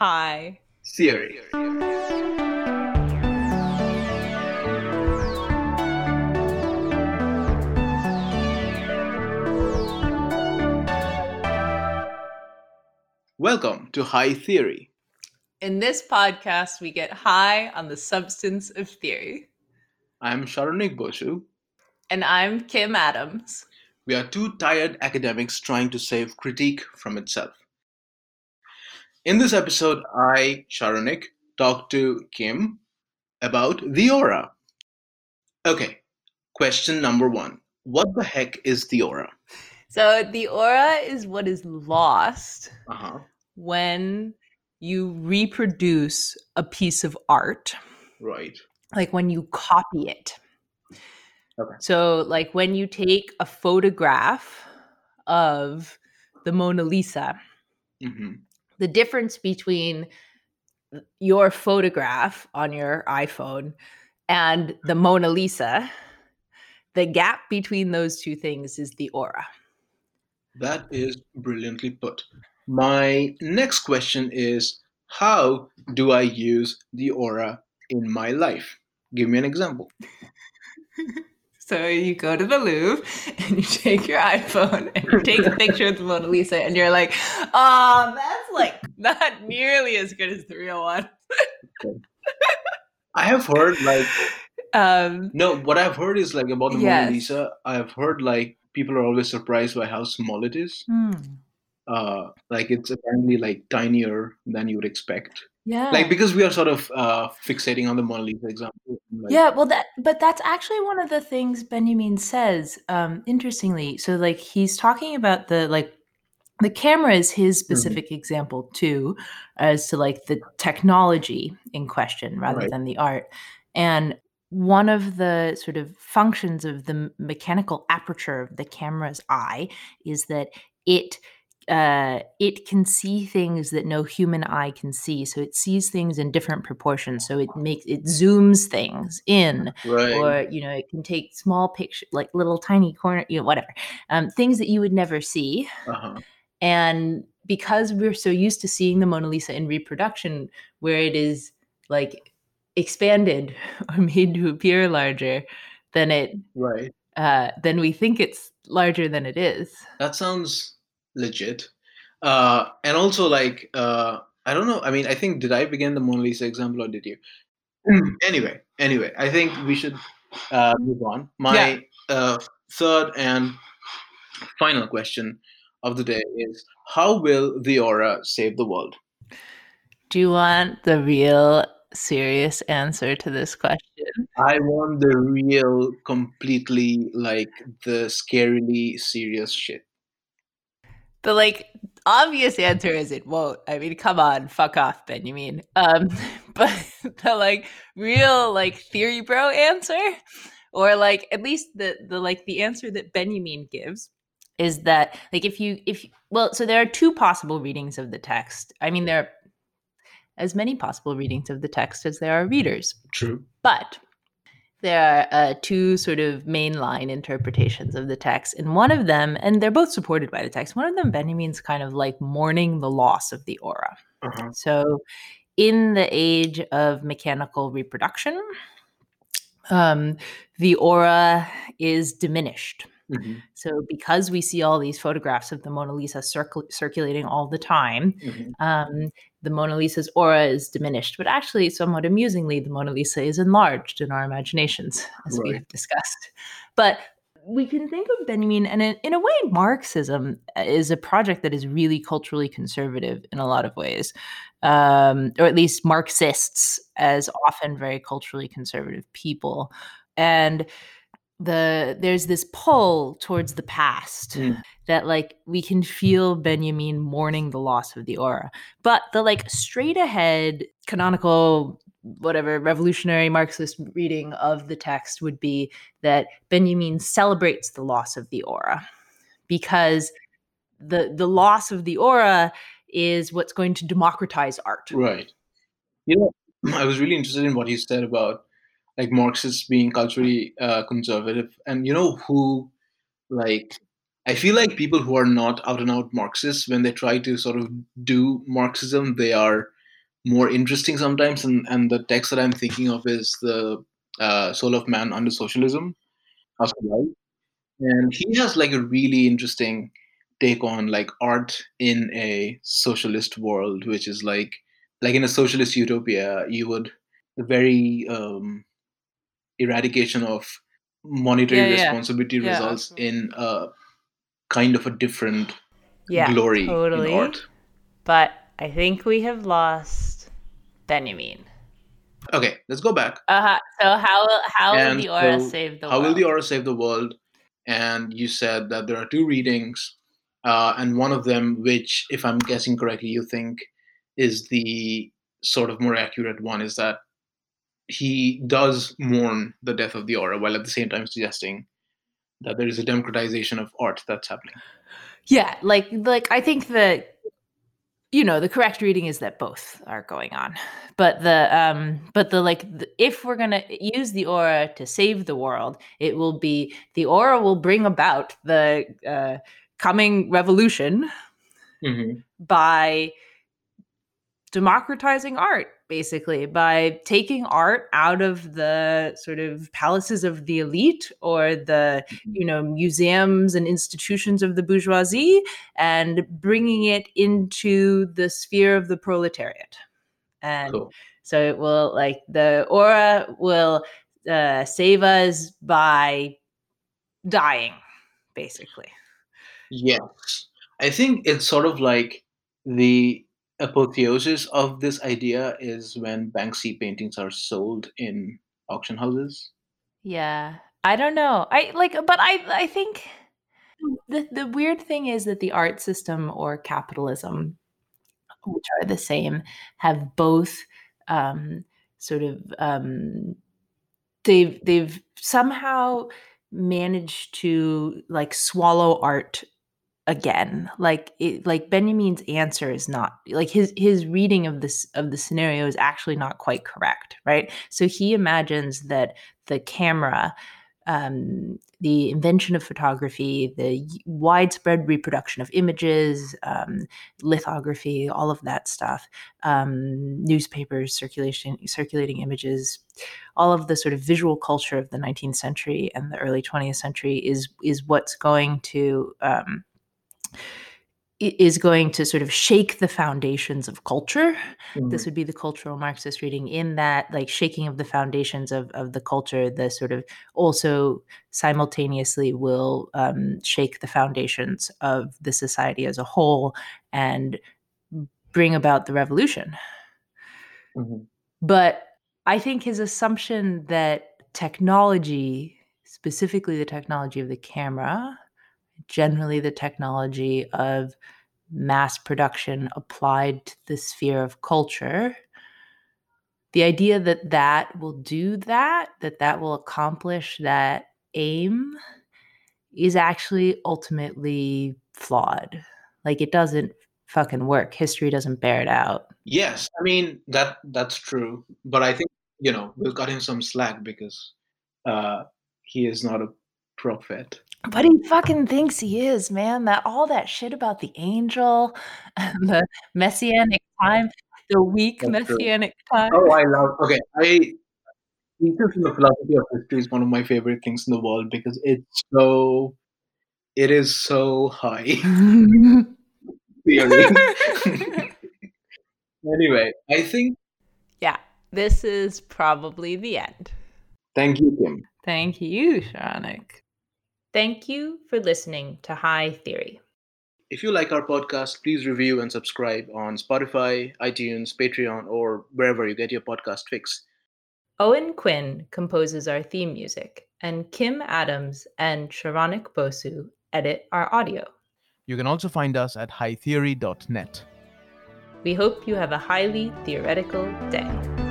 Hi. Theory. Welcome to High Theory. In this podcast, we get high on the substance of theory. I'm Saronik Bosu. And I'm Kim Adams. We are two tired academics trying to save critique from itself. In this episode, I, Saronik, talk to Kim about the aura. Okay, question number one What the heck is the aura? So, the aura is what is lost Uh-huh. when you reproduce a piece of art, Right. like when you copy it. Okay. So, like when you take a photograph of the Mona Lisa, hmm the difference between uh, your photograph on your iPhone and the Mona Lisa, the gap between those two things is the aura. That is brilliantly put. My next question is How do I use the aura in my life? Give me an example. So you go to the Louvre and you take your iPhone and you take a picture of the Mona Lisa and you're like, oh, that's like not nearly as good as the real one. I have heard, like, Um, no, what I've heard is like about the Yes. Mona Lisa, I've heard like people are always surprised by how small it is. hmm, Uh, like, it's apparently like tinier than you would expect. yeah. Like, because we are sort of uh, fixating on the Mona Lisa example. Like, yeah, well that but that's actually one of the things Benjamin says um interestingly. So like he's talking about the like the camera is his specific example too as to like the technology in question rather Right. than the art. And one of the sort of functions of the mechanical aperture of the camera's eye is that it uh, it can see things that no human eye can see. So it sees things in different proportions. So it makes it zooms things in, Right. or you know, it can take small picture, like little tiny corner, you know, whatever, um, things that you would never see. uh-huh. And because we're so used to seeing the Mona Lisa in reproduction, where it is like expanded or made to appear larger than it, Right. uh, then we think it's larger than it is. That sounds legit. Uh, and also, like, uh, I don't know. I mean, I think did I begin the Mona Lisa example or did you? anyway, anyway, I think we should uh, move on. My uh, third and final question of the day is: How will the aura save the world? Do you want the real serious answer to this question? I want the real, completely like the scarily serious shit. The like obvious answer is it won't. I mean, come on, fuck off, Benjamin. Um, but the like real like theory bro answer, or like at least the the like the answer that Benjamin gives is that like if you if well, so there are two possible readings of the text. I mean, there are as many possible readings of the text as there are readers. True. But there are uh, two sort of mainline interpretations of the text. And one of them, and they're both supported by the text, one of them, Benjamin's kind of like mourning the loss of the aura. Uh-huh. So, in the age of mechanical reproduction, um, the aura is diminished. Mhm, So, because we see all these photographs of the Mona Lisa circul- circulating all the time, mhm. um, the Mona Lisa's aura is diminished. But actually, somewhat amusingly, the Mona Lisa is enlarged in our imaginations, as we have discussed. But we can think of Benjamin, and in, in a way, Marxism is a project that is really culturally conservative in a lot of ways, um, or at least Marxists, as often very culturally conservative people. And the there's this pull towards the past Mm. that like we can feel Benjamin mourning the loss of the aura. But the like straight ahead canonical whatever revolutionary Marxist reading of the text would be that Benjamin celebrates the loss of the aura because the the loss of the aura is what's going to democratize art. Right. You know, I was really interested in what you said about like Marxists being culturally uh, conservative, and you know who, like, I feel like people who are not out and out Marxists, when they try to sort of do Marxism, they are more interesting sometimes. And, and the text that I'm thinking of is the uh, Soul of Man Under Socialism. And he has like a really interesting take on like art in a socialist world, which is like like in a socialist utopia, you would very um, eradication of monetary Yeah, yeah. responsibility Yeah. results in a kind of a different glory totally. in art. But I think we have lost Benjamin. Okay, let's go back. Uh-huh. So how how will And the aura so save the How world? will the aura save the world? And you said that there are two readings, uh, and one of them, which, if I'm guessing correctly, you think is the sort of more accurate one, is that he does mourn the death of the aura, while at the same time suggesting that there is a democratization of art that's happening. Yeah, like like I think that you know the correct reading is that both are going on, but the um but the like the, if we're gonna use the aura to save the world, it will be the aura will bring about the uh, coming revolution Mm-hmm. by democratizing art basically by taking art out of the sort of palaces of the elite or the you know museums and institutions of the bourgeoisie and bringing it into the sphere of the proletariat and Cool. so it will like the aura will uh, save us by dying basically Yes. I think it's sort of like the apotheosis of this idea is when Banksy paintings are sold in auction houses. Yeah. I don't know. I like but I I think the the weird thing is that the art system or capitalism which are the same have both um sort of um they've they've somehow managed to like swallow art again like it, like benjamin's answer is not like his his reading of this of the scenario is actually not quite correct right? So he imagines that the camera um, the invention of photography the widespread reproduction of images um, lithography all of that stuff um, newspapers circulation circulating images all of the sort of visual culture of the 19th century and the early 20th century is is what's going to um, is going to sort of shake the foundations of culture. This would be the cultural marxist reading in that like shaking of the foundations of, of the culture the sort of also simultaneously will um, shake the foundations of the society as a whole and bring about the revolution. Mhm. but I think his assumption that technology, specifically the technology of the camera, generally the technology of mass production applied to the sphere of culture, the idea that that will do that, that that will accomplish that aim, is actually ultimately flawed. Like it doesn't fucking work. History doesn't bear it out. Yes, I mean that that's true, but I think you know we'll cut him some slack because uh, he is not a prophet. But he fucking thinks he is, man. That all that shit about the angel and the messianic time, the weak That's true. messianic time. Oh, I love. Okay, I Theses on the philosophy of history is one of my favorite things in the world because it's so, it is so high theory. anyway, I think. yeah, this is probably the end. Thank you, Kim. Thank you, Shanik. Thank you for listening to High Theory. If you like our podcast, please review and subscribe on Spotify, iTunes, Patreon, or wherever you get your podcast fix. Owen Quinn composes our theme music, and Kim Adams and Saronik Bosu edit our audio. You can also find us at hightheory.net. We hope you have a highly theoretical day.